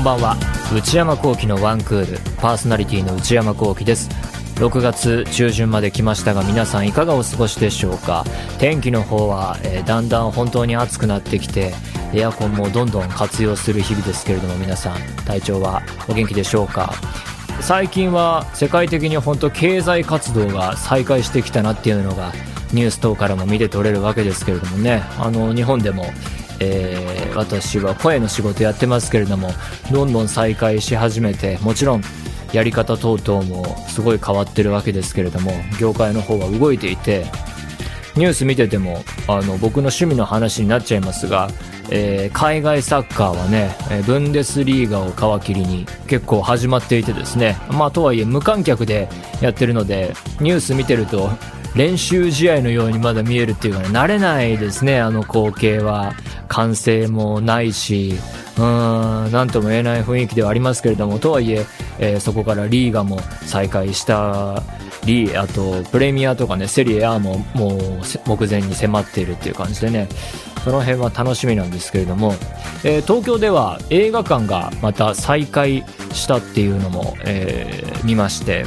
んばんは。内山聖輝のワンクール。パーソナリティの内山聖輝です。6月中旬まで来ましたが皆さんいかがお過ごしでしょうか？天気の方は、えー、だんだん本当に暑くなってきてエアコンもどんどん活用する日々ですけれども皆さん体調はお元気でしょうか？最近は世界的に本当経済活動が再開してきたなっていうのがニュース等からも見て取れるわけですけれどもね。あの日本でもえー、私は声の仕事やってますけれどもどんどん再開し始めてもちろんやり方等々もすごい変わってるわけですけれども業界の方は動いていてニュース見ててもあの僕の趣味の話になっちゃいますが、えー、海外サッカーはねブンデスリーガを皮切りに結構始まっていてですねまあとはいえ無観客でやってるのでニュース見てると練習試合のようにまだ見えるっていうかね慣れないですねあの光景は。歓声もないし、うーん、なんとも言えない雰囲気ではありますけれども、とはいええー、そこからリーガも再開したり、あと、プレミアとかね、セリエ A ももう目前に迫っているっていう感じでね、その辺は楽しみなんですけれども、えー、東京では映画館がまた再開したっていうのも、えー、見まして、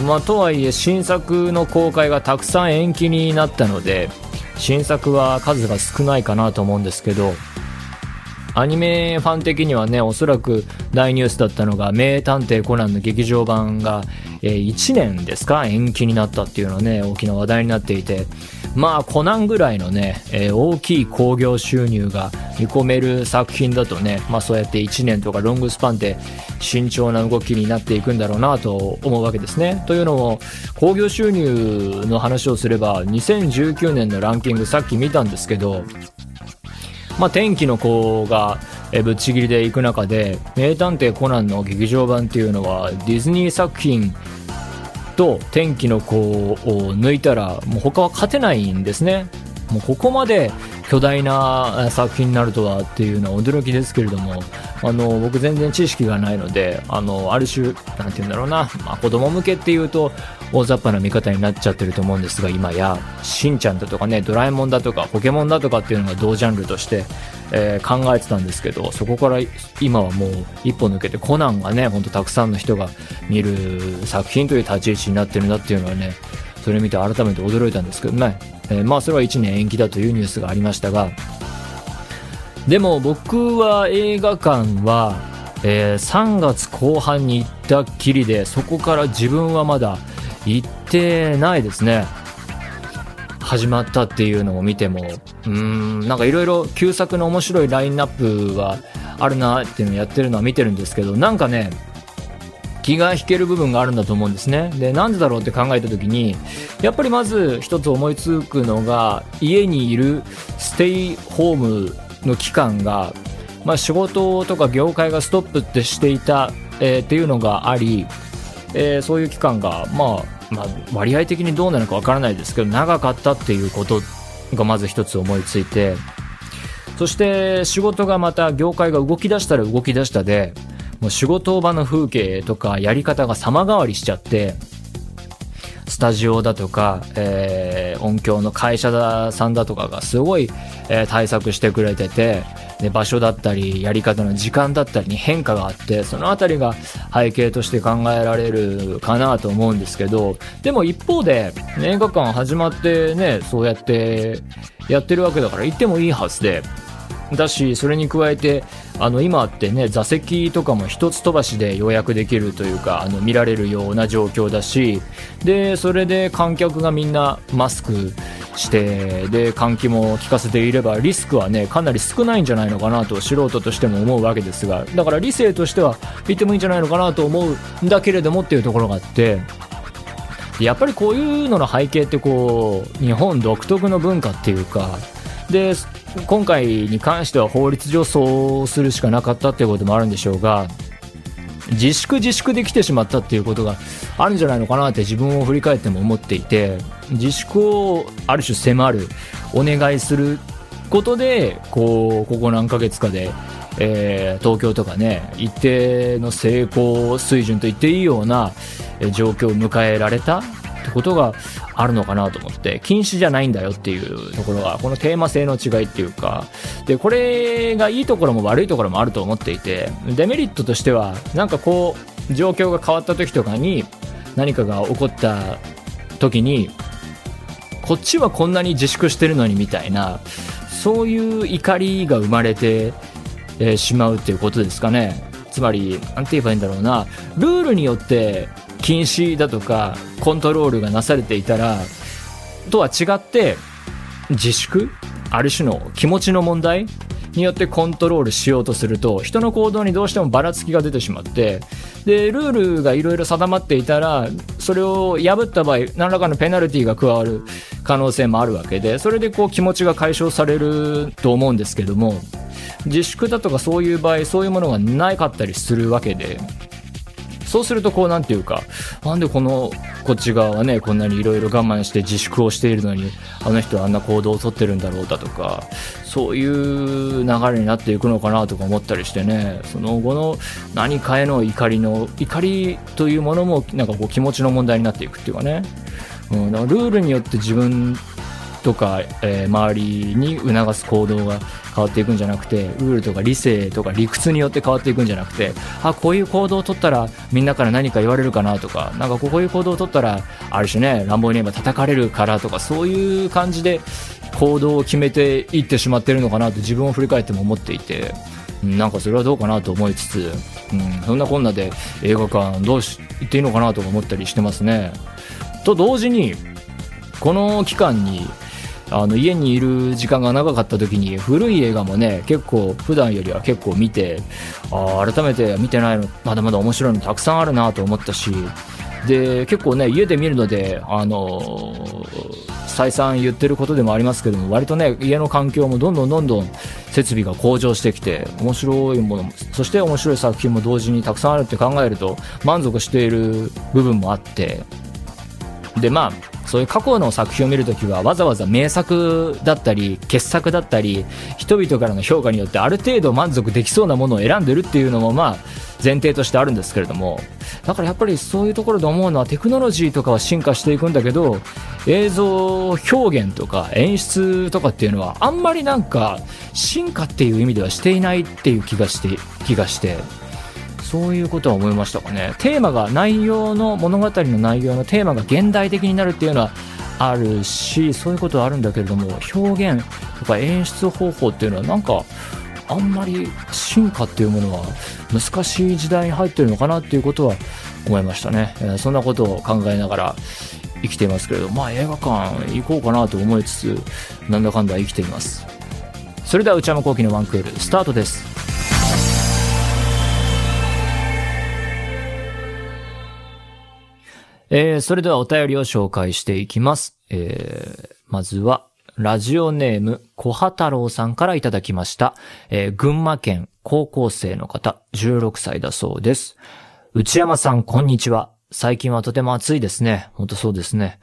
まあ、とはいえ新作の公開がたくさん延期になったので、新作は数が少ないかなと思うんですけど、アニメファン的にはね、おそらく大ニュースだったのが、名探偵コナンの劇場版が、え、1年ですか延期になったっていうのはね、大きな話題になっていて、まあ、コナンぐらいのね、えー、大きい興行収入が見込める作品だとね、まあそうやって1年とかロングスパンで慎重な動きになっていくんだろうなと思うわけですね。というのも、興行収入の話をすれば、2019年のランキングさっき見たんですけど、まあ天気の子が、ぶっちぎりで行く中で、名探偵コナンの劇場版っていうのは、ディズニー作品と天気の子を抜いたらもう他は勝てないんですね。もうここまで巨大な作品になるとはっていうのは驚きですけれどもあの僕全然知識がないのであのある種なんて言うんだろうな、まあ、子供向けっていうと大雑把な見方になっちゃってると思うんですが今やしんちゃんだとかねドラえもんだとかポケモンだとかっていうのが同ジャンルとしてえー、考えてたんですけどそこから今はもう一歩抜けてコナンがねほんとたくさんの人が見る作品という立ち位置になってるんだっていうのはねそれ見て改めて驚いたんですけどね、えー、まあそれは1年延期だというニュースがありましたがでも僕は映画館は、えー、3月後半に行ったっきりでそこから自分はまだ行ってないですね。始まったっていうのを見ても。うんなんかいろいろ旧作の面白いラインナップはあるなっていうのをやってるのは見てるんですけどなんかね気が引ける部分があるんだと思うんですね。でなんでだろうって考えた時にやっぱりまず一つ思いつくのが家にいるステイホームの期間が、まあ、仕事とか業界がストップってしていた、えー、っていうのがあり、えー、そういう期間がまあまあ、割合的にどうなのかわからないですけど長かったっていうことがまず一つ思いついてそして仕事がまた業界が動き出したら動き出したでもう仕事場の風景とかやり方が様変わりしちゃってスタジオだとか、えー、音響の会社さんだとかがすごい、えー、対策してくれててで場所だったりやり方の時間だったりに変化があってその辺りが背景として考えられるかなと思うんですけどでも一方で映画館始まってねそうやってやってるわけだから行ってもいいはずでだしそれに加えてあの今ってね座席とかも一つ飛ばしで予約できるというかあの見られるような状況だしでそれで観客がみんなマスクしてで換気も効かせていればリスクはねかなり少ないんじゃないのかなと素人としても思うわけですがだから理性としては言ってもいいんじゃないのかなと思うんだけれどもっていうところがあってやっぱりこういうのの背景ってこう日本独特の文化っていうかで今回に関しては法律上そうするしかなかったっていうこともあるんでしょうが自粛自粛できてしまったっていうことがあるんじゃないのかなって自分を振り返っても思っていて自粛をある種迫るお願いすることでこうここ何ヶ月かで、えー、東京とかね一定の成功水準と言っていいような状況を迎えられたってことがあるのかなと思って、禁止じゃないんだよっていうところが、このテーマ性の違いっていうか、で、これがいいところも悪いところもあると思っていて、デメリットとしては、なんかこう、状況が変わった時とかに、何かが起こった時に、こっちはこんなに自粛してるのにみたいな、そういう怒りが生まれて、えー、しまうっていうことですかね。つまり、なんて言えばいいんだろうな、ルールによって禁止だとかコントロールがなされていたら、とは違って、自粛ある種の気持ちの問題によってコントロールしようとすると人の行動にどうしてもばらつきが出てしまってでルールがいろいろ定まっていたらそれを破った場合何らかのペナルティが加わる可能性もあるわけでそれでこう気持ちが解消されると思うんですけども自粛だとかそういう場合そういうものがなかったりするわけでそうするとこうなんていうか、なんでこの、こっち側はね、こんなにいろいろ我慢して自粛をしているのに、あの人はあんな行動をとってるんだろうだとか、そういう流れになっていくのかなとか思ったりしてね、その後の何かへの怒りの、怒りというものもなんかこう気持ちの問題になっていくっていうかね、うん、だからルールによって自分とか、えー、周りに促す行動が変わっていくんじゃなくてルールとか理性とか理屈によって変わっていくんじゃなくてあこういう行動を取ったらみんなから何か言われるかなとかなんかこういう行動を取ったらある種ね乱暴に言えば叩かれるからとかそういう感じで行動を決めていってしまってるのかなと自分を振り返っても思っていて。なんかそれはどうかなと思いつつ、うん、そんなこんなで映画館どうし行っていいのかなとか思ったりしてますね。と同時に、この期間にあの家にいる時間が長かった時に古い映画もね結構普段よりは結構見てあ改めて見てないのまだまだ面白いのたくさんあるなと思ったしで結構ね家で見るのであの再三言ってることでもありますけども割とね家の環境もどんどんどんどん設備が向上してきて面白いものそして面白い作品も同時にたくさんあるって考えると満足している部分もあってでまあそういう過去の作品を見るときはわざわざ名作だったり傑作だったり人々からの評価によってある程度満足できそうなものを選んでるっていうのもまあ前提としてあるんですけれども。だからやっぱりそういうところで思うのはテクノロジーとかは進化していくんだけど映像表現とか演出とかっていうのはあんまりなんか進化っていう意味ではしていないっていう気がして気がして。そういうことは思いましたかね。テーマが内容の、物語の内容のテーマが現代的になるっていうのはあるし、そういうことはあるんだけれども、表現とか演出方法っていうのはなんか、あんまり進化っていうものは難しい時代に入ってるのかなっていうことは思いましたね。えー、そんなことを考えながら生きていますけれど、まあ映画館行こうかなと思いつつ、なんだかんだ生きています。それでは内山聖輝のワンクール、スタートです。えー、それではお便りを紹介していきます。えー、まずは、ラジオネーム、小畑郎さんからいただきました。えー、群馬県高校生の方、16歳だそうです。内山さん、こんにちは。最近はとても暑いですね。ほんとそうですね。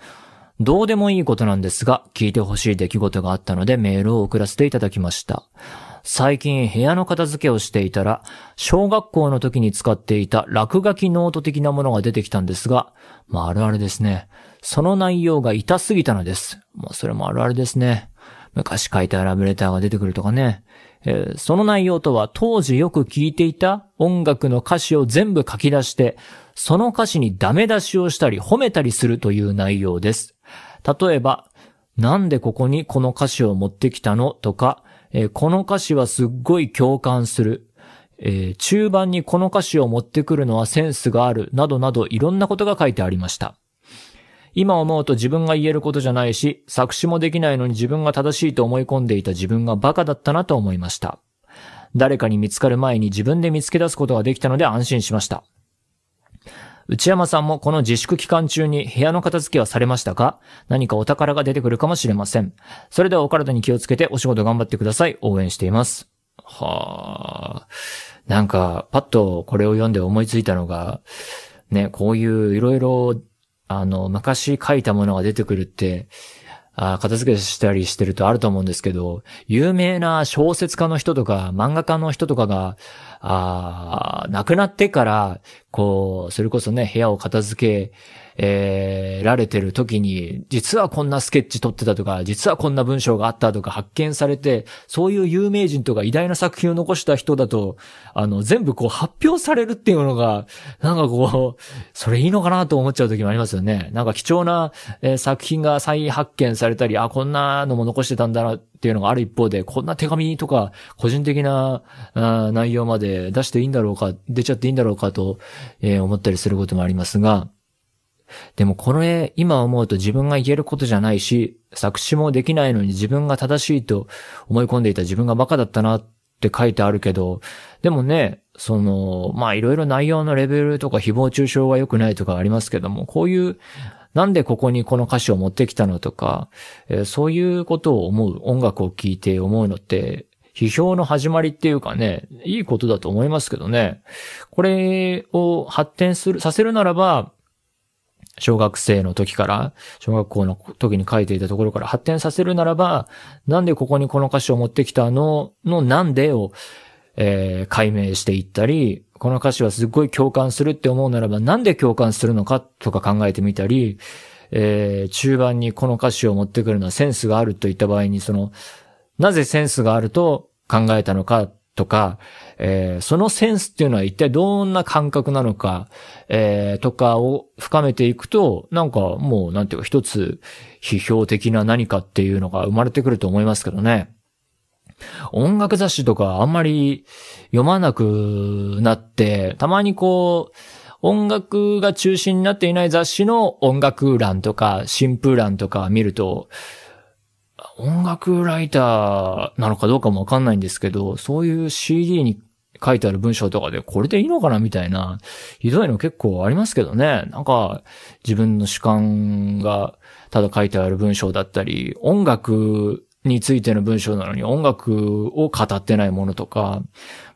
どうでもいいことなんですが、聞いてほしい出来事があったのでメールを送らせていただきました。最近部屋の片付けをしていたら、小学校の時に使っていた落書きノート的なものが出てきたんですが、まああるあるですね。その内容が痛すぎたのです。まあそれもあるあるですね。昔書いたラブレターが出てくるとかね。えー、その内容とは当時よく聴いていた音楽の歌詞を全部書き出して、その歌詞にダメ出しをしたり褒めたりするという内容です。例えば、なんでここにこの歌詞を持ってきたのとか、えー、この歌詞はすっごい共感する。えー、中盤にこの歌詞を持ってくるのはセンスがある、などなどいろんなことが書いてありました。今思うと自分が言えることじゃないし、作詞もできないのに自分が正しいと思い込んでいた自分がバカだったなと思いました。誰かに見つかる前に自分で見つけ出すことができたので安心しました。内山さんもこの自粛期間中に部屋の片付けはされましたか？何かお宝が出てくるかもしれません。それではお体に気をつけてお仕事頑張ってください。応援しています。はあ。なんか、パッとこれを読んで思いついたのが、ね、こういういろいろ、あの、昔書いたものが出てくるって、あ片付けしたりしてるとあると思うんですけど、有名な小説家の人とか漫画家の人とかが、あ亡くなってから、こう、それこそね、部屋を片付け、えー、られてる時に、実はこんなスケッチ撮ってたとか、実はこんな文章があったとか発見されて、そういう有名人とか偉大な作品を残した人だと、あの、全部こう発表されるっていうのが、なんかこう、それいいのかなと思っちゃう時もありますよね。なんか貴重な、えー、作品が再発見されたり、あ、こんなのも残してたんだなっていうのがある一方で、こんな手紙とか、個人的なあ内容まで出していいんだろうか、出ちゃっていいんだろうかと、え、思ったりすることもありますが、でもこれ、今思うと自分が言えることじゃないし、作詞もできないのに自分が正しいと思い込んでいた自分がバカだったなって書いてあるけど、でもね、その、まあいろいろ内容のレベルとか誹謗中傷が良くないとかありますけども、こういう、なんでここにこの歌詞を持ってきたのとか、えー、そういうことを思う、音楽を聴いて思うのって、批評の始まりっていうかね、いいことだと思いますけどね。これを発展する、させるならば、小学生の時から、小学校の時に書いていたところから発展させるならば、なんでここにこの歌詞を持ってきたの？のなんでを、えー、解明していったり、この歌詞はすっごい共感するって思うならば、なんで共感するのかとか考えてみたり、えー、中盤にこの歌詞を持ってくるのはセンスがあるといった場合に、その、なぜセンスがあると考えたのかとか、えー、そのセンスっていうのは一体どんな感覚なのか、えー、とかを深めていくと、なんかもうなんていうか一つ批評的な何かっていうのが生まれてくると思いますけどね。音楽雑誌とかあんまり読まなくなって、たまにこう、音楽が中心になっていない雑誌の音楽欄とか、新風欄とか見ると、音楽ライターなのかどうかもわかんないんですけど、そういう CD に書いてある文章とかでこれでいいのかなみたいな、ひどいの結構ありますけどね。なんか、自分の主観がただ書いてある文章だったり、音楽についての文章なのに音楽を語ってないものとか、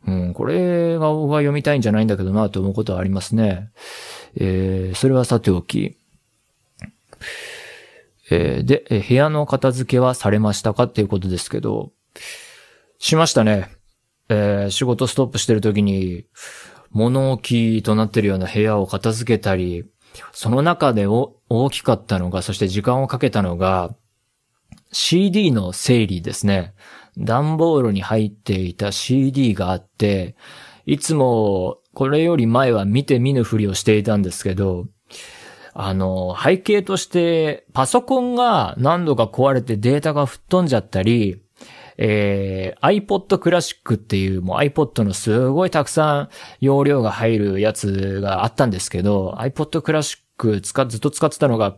うん、これが僕は読みたいんじゃないんだけどなと思うことはありますね。えー、それはさておき。えー、で、部屋の片付けはされましたかっていうことですけど、しましたね。えー、仕事ストップしてる時に、物置となってるような部屋を片付けたり、その中で大きかったのが、そして時間をかけたのが、CD の整理ですね。段ボールに入っていた CD があって、いつもこれより前は見て見ぬふりをしていたんですけど、あの、背景としてパソコンが何度か壊れてデータが吹っ飛んじゃったり、えー、iPod Classic っていうもう iPod のすごいたくさん容量が入るやつがあったんですけど、iPod Classic 使ずっと使ってたのが、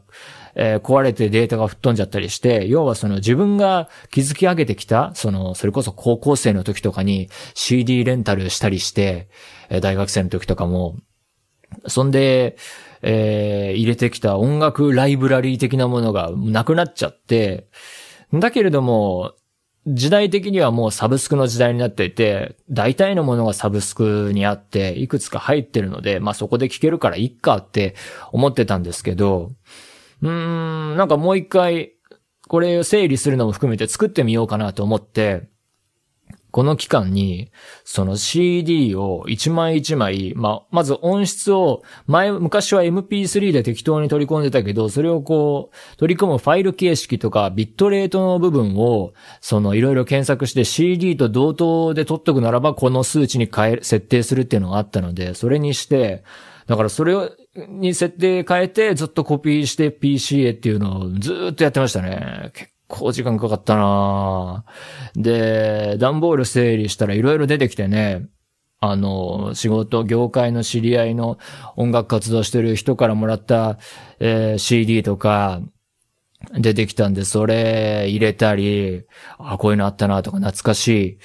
えー、壊れてデータが吹っ飛んじゃったりして、要はその自分が築き上げてきた、その、それこそ高校生の時とかに CD レンタルしたりして、えー、大学生の時とかも、そんで、えー、入れてきた音楽ライブラリー的なものがなくなっちゃって、だけれども、時代的にはもうサブスクの時代になっていて、大体のものがサブスクにあって、いくつか入ってるので、まあそこで聴けるからいっかって思ってたんですけど、うーん、なんかもう一回、これを整理するのも含めて作ってみようかなと思って、この期間に、その CD を一枚一枚、まあ、まず音質を、前、昔は MP3 で適当に取り込んでたけど、それをこう、取り込むファイル形式とか、ビットレートの部分を、そのいろいろ検索して CD と同等で取っとくならば、この数値に変え、設定するっていうのがあったので、それにして、だからそれを、に設定変えて、ずっとコピーして PC へっていうのをずっとやってましたね。結構時間かかったな。で、段ボール整理したら色々出てきてね、あの、仕事、業界の知り合いの音楽活動してる人からもらった、えー、CD とか、出てきたんで、それ入れたり、あ、こういうのあったなとか懐かし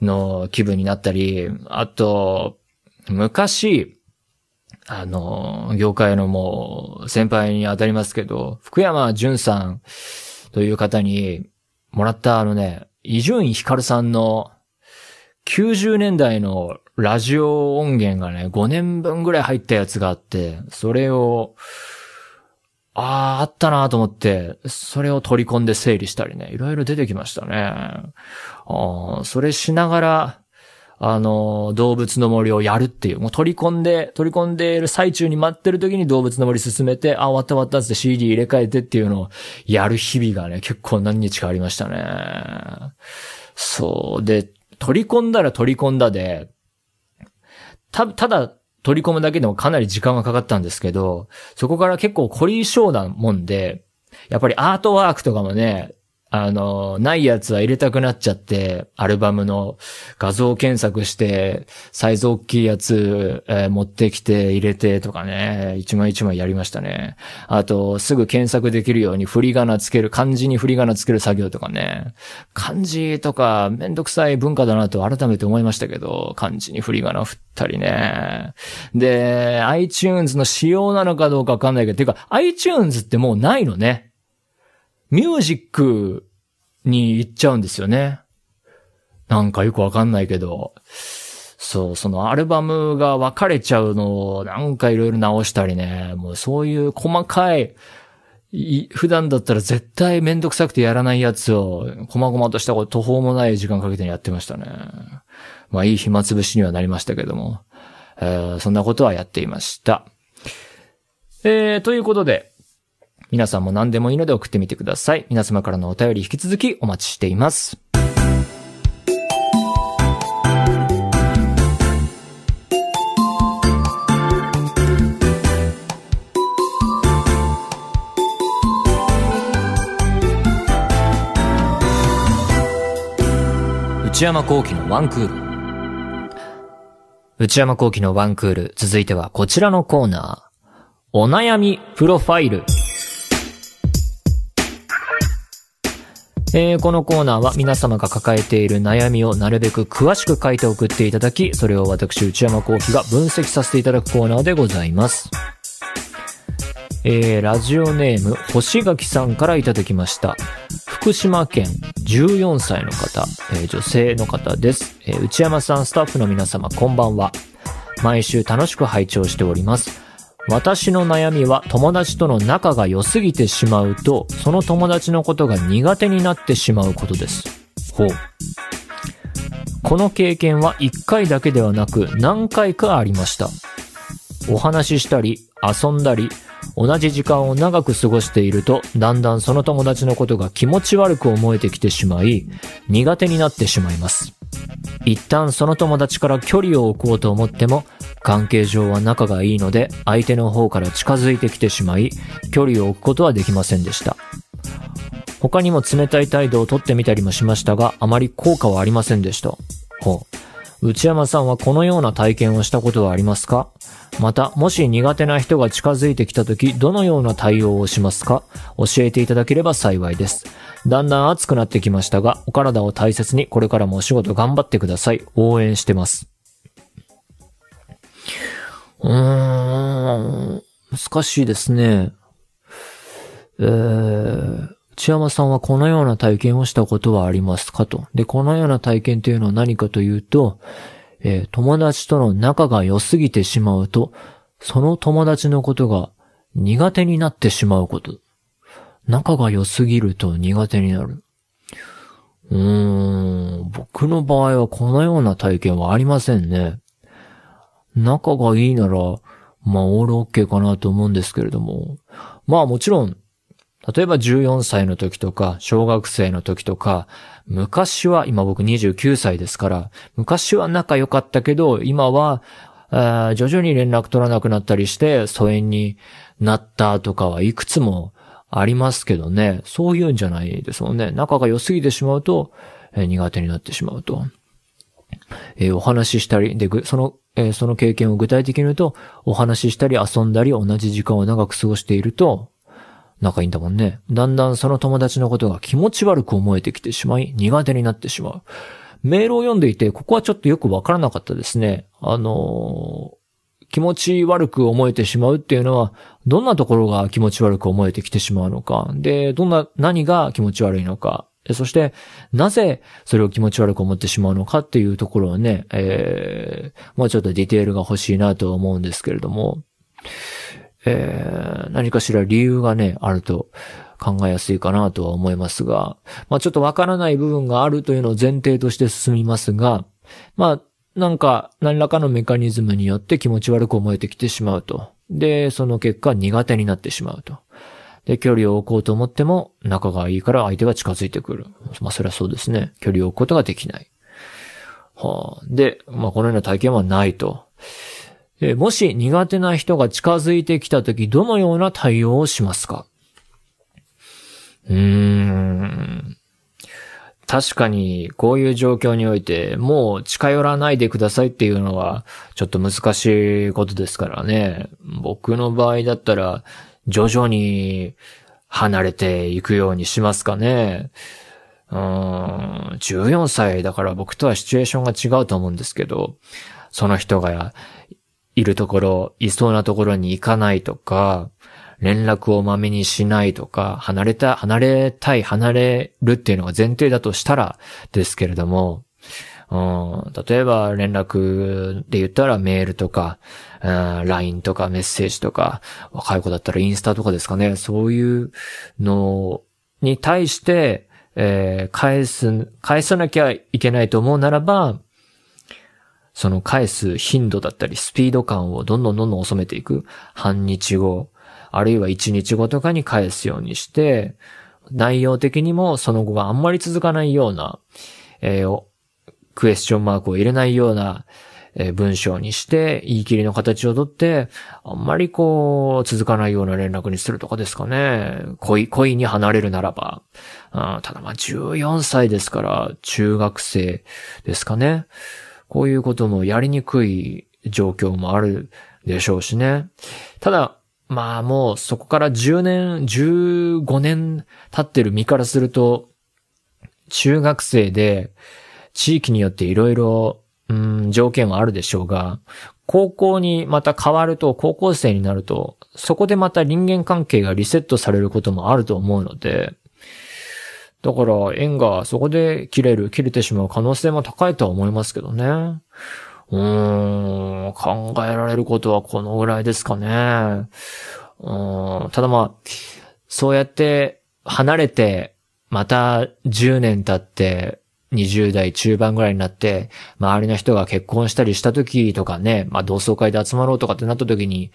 いの気分になったり、あと、昔、あの、業界のもう先輩に当たりますけど、福山淳さんという方にもらったあのね、伊集院光さんの90年代のラジオ音源がね、5年分ぐらい入ったやつがあって、それを、ああ、あったなと思って、それを取り込んで整理したりね、いろいろ出てきましたね。あそれしながら、あの、動物の森をやるっていう、もう取り込んで、取り込んでいる最中に待ってる時に動物の森進めて、あ、終わった終わったって CD 入れ替えてっていうのをやる日々がね、結構何日かありましたね。そう。で、取り込んだら取り込んだで、た、ただ取り込むだけでもかなり時間がかかったんですけど、そこから結構凝り性なもんで、やっぱりアートワークとかもね、あの、ないやつは入れたくなっちゃって、アルバムの画像検索して、サイズ大きいやつ、えー、持ってきて入れてとかね、一枚一枚やりましたね。あと、すぐ検索できるように振り仮名つける、漢字に振り仮名つける作業とかね。漢字とかめんどくさい文化だなと改めて思いましたけど、漢字に振り仮名振ったりね。で、iTunes の仕様なのかどうかわかんないけど、てか iTunes ってもうないのね。ミュージックに行っちゃうんですよね。なんかよくわかんないけど。そう、そのアルバムが分かれちゃうのをなんかいろいろ直したりね。もうそういう細かい、普段だったら絶対めんどくさくてやらないやつを、細々としたこと途方もない時間かけてやってましたね。まあいい暇つぶしにはなりましたけども。えー、そんなことはやっていました。えー、ということで、皆さんも何でもいいので送ってみてください。皆様からのお便り引き続きお待ちしています。内山幸喜のワンクール。内山幸喜のワンクール。続いてはこちらのコーナー。お悩みプロファイル。えー、このコーナーは皆様が抱えている悩みをなるべく詳しく書いて送っていただき、それを私、内山幸輝が分析させていただくコーナーでございます。えー、ラジオネーム、星垣さんからいただきました。福島県14歳の方、えー、女性の方です、え、内山さん、スタッフの皆様、こんばんは。毎週楽しく拝聴しております。私の悩みは友達との仲が良すぎてしまうと、その友達のことが苦手になってしまうことです。ほう。この経験は1回だけではなく何回かありました。お話ししたり、遊んだり、同じ時間を長く過ごしていると、だんだんその友達のことが気持ち悪く思えてきてしまい、苦手になってしまいます。一旦その友達から距離を置こうと思っても、関係上は仲がいいので、相手の方から近づいてきてしまい、距離を置くことはできませんでした。他にも冷たい態度をとってみたりもしましたが、あまり効果はありませんでした。ほう。内山さんはこのような体験をしたことはありますか？また、もし苦手な人が近づいてきた時、どのような対応をしますか？教えていただければ幸いです。だんだん暑くなってきましたが、お体を大切にこれからもお仕事頑張ってください。応援してます。うーん、難しいですね。えー、内山さんはこのような体験をしたことはありますかと。で、このような体験というのは何かというと、えー、友達との仲が良すぎてしまうと、その友達のことが苦手になってしまうこと。仲が良すぎると苦手になる。うーん、僕の場合はこのような体験はありませんね。仲がいいなら、まあ、オールオッケーかなと思うんですけれども。まあもちろん、例えば14歳の時とか、小学生の時とか、昔は、今僕29歳ですから、昔は仲良かったけど、今は、徐々に連絡取らなくなったりして、疎遠になったとかはいくつもありますけどね。そういうんじゃないですもんね。仲が良すぎてしまうと、苦手になってしまうと。えー、お話ししたり、で、その、えー、その経験を具体的に言うと、お話ししたり遊んだり同じ時間を長く過ごしていると、仲いいんだもんね。だんだんその友達のことが気持ち悪く思えてきてしまい、苦手になってしまう。メールを読んでいて、ここはちょっとよくわからなかったですね。あのー、気持ち悪く思えてしまうっていうのは、どんなところが気持ち悪く思えてきてしまうのか。で、どんな、何が気持ち悪いのか。そして、なぜそれを気持ち悪く思ってしまうのかっていうところはね、えー、もうちょっとディテールが欲しいなと思うんですけれども、えー、何かしら理由がね、あると考えやすいかなとは思いますが、まあちょっとわからない部分があるというのを前提として進みますが、まあなんか、何らかのメカニズムによって気持ち悪く思えてきてしまうと。で、その結果苦手になってしまうと。で、距離を置こうと思っても、仲がいいから相手が近づいてくる。まあ、それはそうですね。距離を置くことができない。はあ、で、まあ、このような体験はないと。もし苦手な人が近づいてきたとき、どのような対応をしますか？うーん。確かに、こういう状況において、もう近寄らないでくださいっていうのは、ちょっと難しいことですからね。僕の場合だったら、徐々に離れていくようにしますかね。うん、14歳だから僕とはシチュエーションが違うと思うんですけど、その人がいるところ、いそうなところに行かないとか、連絡をまめにしないとか、離れた、離れたい、離れるっていうのが前提だとしたらですけれども、うん、例えば連絡で言ったらメールとか、うん、LINE とかメッセージとか、若い子だったらインスタとかですかね、そういうのに対して、えー、返す、返さなきゃいけないと思うならば、その返す頻度だったりスピード感をどんどんどんどん収めていく。半日後、あるいは1日後とかに返すようにして、内容的にもその後があんまり続かないような、えー、クエスチョンマークを入れないような、え、文章にして、言い切りの形をとって、あんまりこう、続かないような連絡にするとかですかね。恋、恋に離れるならば。ただまあ14歳ですから、中学生ですかね。こういうこともやりにくい状況もあるでしょうしね。ただ、まあもうそこから10年、15年経ってる身からすると、中学生で地域によっていろいろ、条件はあるでしょうが、高校にまた変わると、高校生になると、そこでまた人間関係がリセットされることもあると思うので、だから縁がそこで切れる、切れてしまう可能性も高いとは思いますけどね。うーん、考えられることはこのぐらいですかね。うん、ただまあ、そうやって離れて、また10年経って、20代中盤ぐらいになって、周りの人が結婚したりした時とかね、まあ同窓会で集まろうとかってなった時に、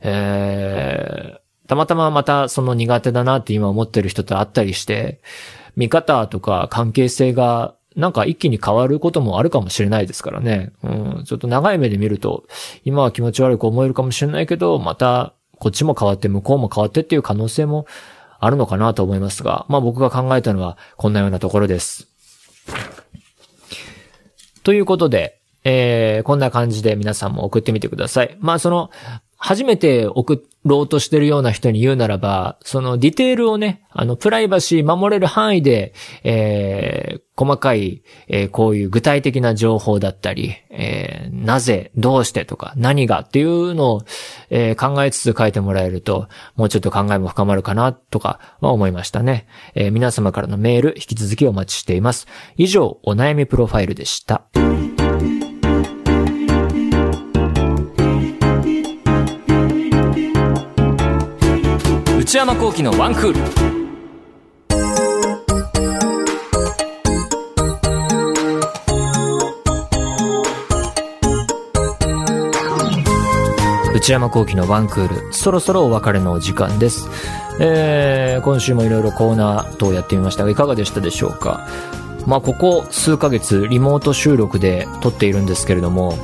えー、たまたままたその苦手だなって今思ってる人と会ったりして、見方とか関係性がなんか一気に変わることもあるかもしれないですからね。うん、ちょっと長い目で見ると、今は気持ち悪く思えるかもしれないけど、またこっちも変わって向こうも変わってっていう可能性もあるのかなと思いますが、まあ僕が考えたのはこんなようなところです。ということで、えー、こんな感じで皆さんも送ってみてください。まあその、初めて送ろうとしてるような人に言うならば、そのディテールをね、あの、プライバシー守れる範囲で、えー、細かい、えー、こういう具体的な情報だったり、えー、なぜ、どうしてとか、何がっていうのを、えー、考えつつ書いてもらえると、もうちょっと考えも深まるかな、とかは思いましたね。えー、皆様からのメール、引き続きお待ちしています。以上、お悩みプロファイルでした。内山幸喜のワンクール。内山幸喜のワンクール。そろそろお別れのお時間です、えー、今週もいろいろコーナー等やってみましたがいかがでしたでしょうか？まあここ数ヶ月リモート収録で撮っているんですけれども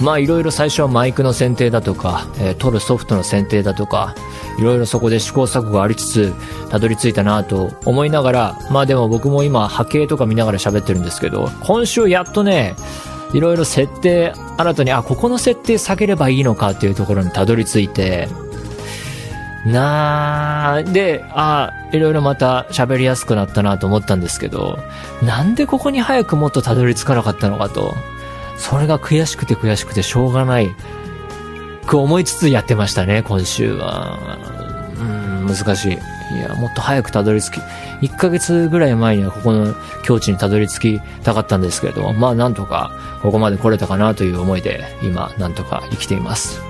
まあいろいろ最初はマイクの選定だとか、えー、撮るソフトの選定だとか、いろいろそこで試行錯誤ありつつ、たどり着いたなと思いながら、まあでも僕も今波形とか見ながら喋ってるんですけど、今週やっとね、いろいろ設定、新たに、あ、ここの設定下げればいいのかっていうところにたどり着いて、なー、で、あいろいろまた喋りやすくなったなと思ったんですけど、なんでここに早くもっとたどり着かなかったのかと。それが悔しくて悔しくてしょうがないく思いつつやってましたね、今週は。うん、難しい。いや、もっと早くたどり着き、1ヶ月ぐらい前にはここの境地にたどり着きたかったんですけれども、まあなんとかここまで来れたかなという思いで、今なんとか生きています。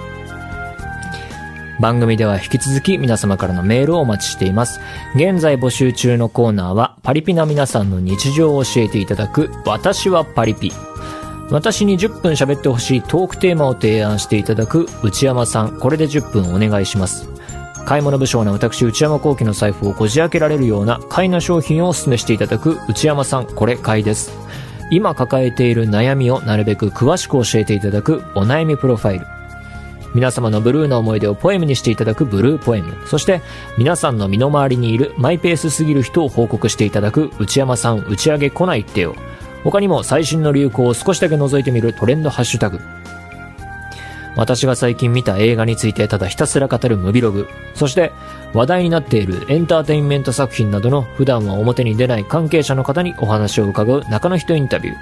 番組では引き続き皆様からのメールをお待ちしています。現在募集中のコーナーは、パリピな皆さんの日常を教えていただく、私はパリピ。私に10分喋ってほしいトークテーマを提案していただく内山さん、これで10分お願いします。買い物不詳な私内山幸喜の財布をこじ開けられるような買いな商品をお勧めしていただく内山さん、これ買いです。今抱えている悩みをなるべく詳しく教えていただくお悩みプロファイル。皆様のブルーな思い出をポエムにしていただくブルーポエム。そして、皆さんの身の回りにいるマイペースすぎる人を報告していただく内山さん打ち上げ来ないってよ。他にも最新の流行を少しだけ覗いてみるトレンドハッシュタグ。私が最近見た映画についてただひたすら語るムビログ。そして、話題になっているエンターテインメント作品などの普段は表に出ない関係者の方にお話を伺う中の人インタビュー。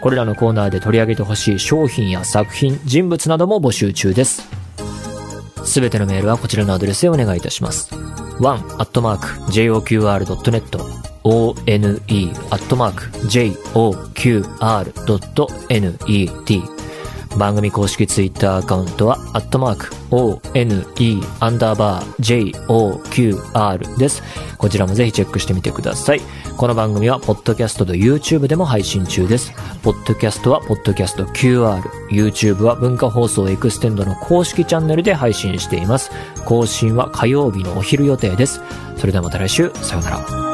これらのコーナーで取り上げてほしい商品や作品、人物なども募集中です。すべてのメールはこちらのアドレスへお願いいたします。one.joqr.net one.joqr.net 番組公式ツイッターアカウントは、アットマーク、one, アンダーバー、joqr です。こちらもぜひチェックしてみてください。この番組は、ポッドキャストと YouTube でも配信中です。ポッドキャストは、ポッドキャスト QR、YouTube は文化放送エクステンドの公式チャンネルで配信しています。更新は火曜日のお昼予定です。それではまた来週、さようなら。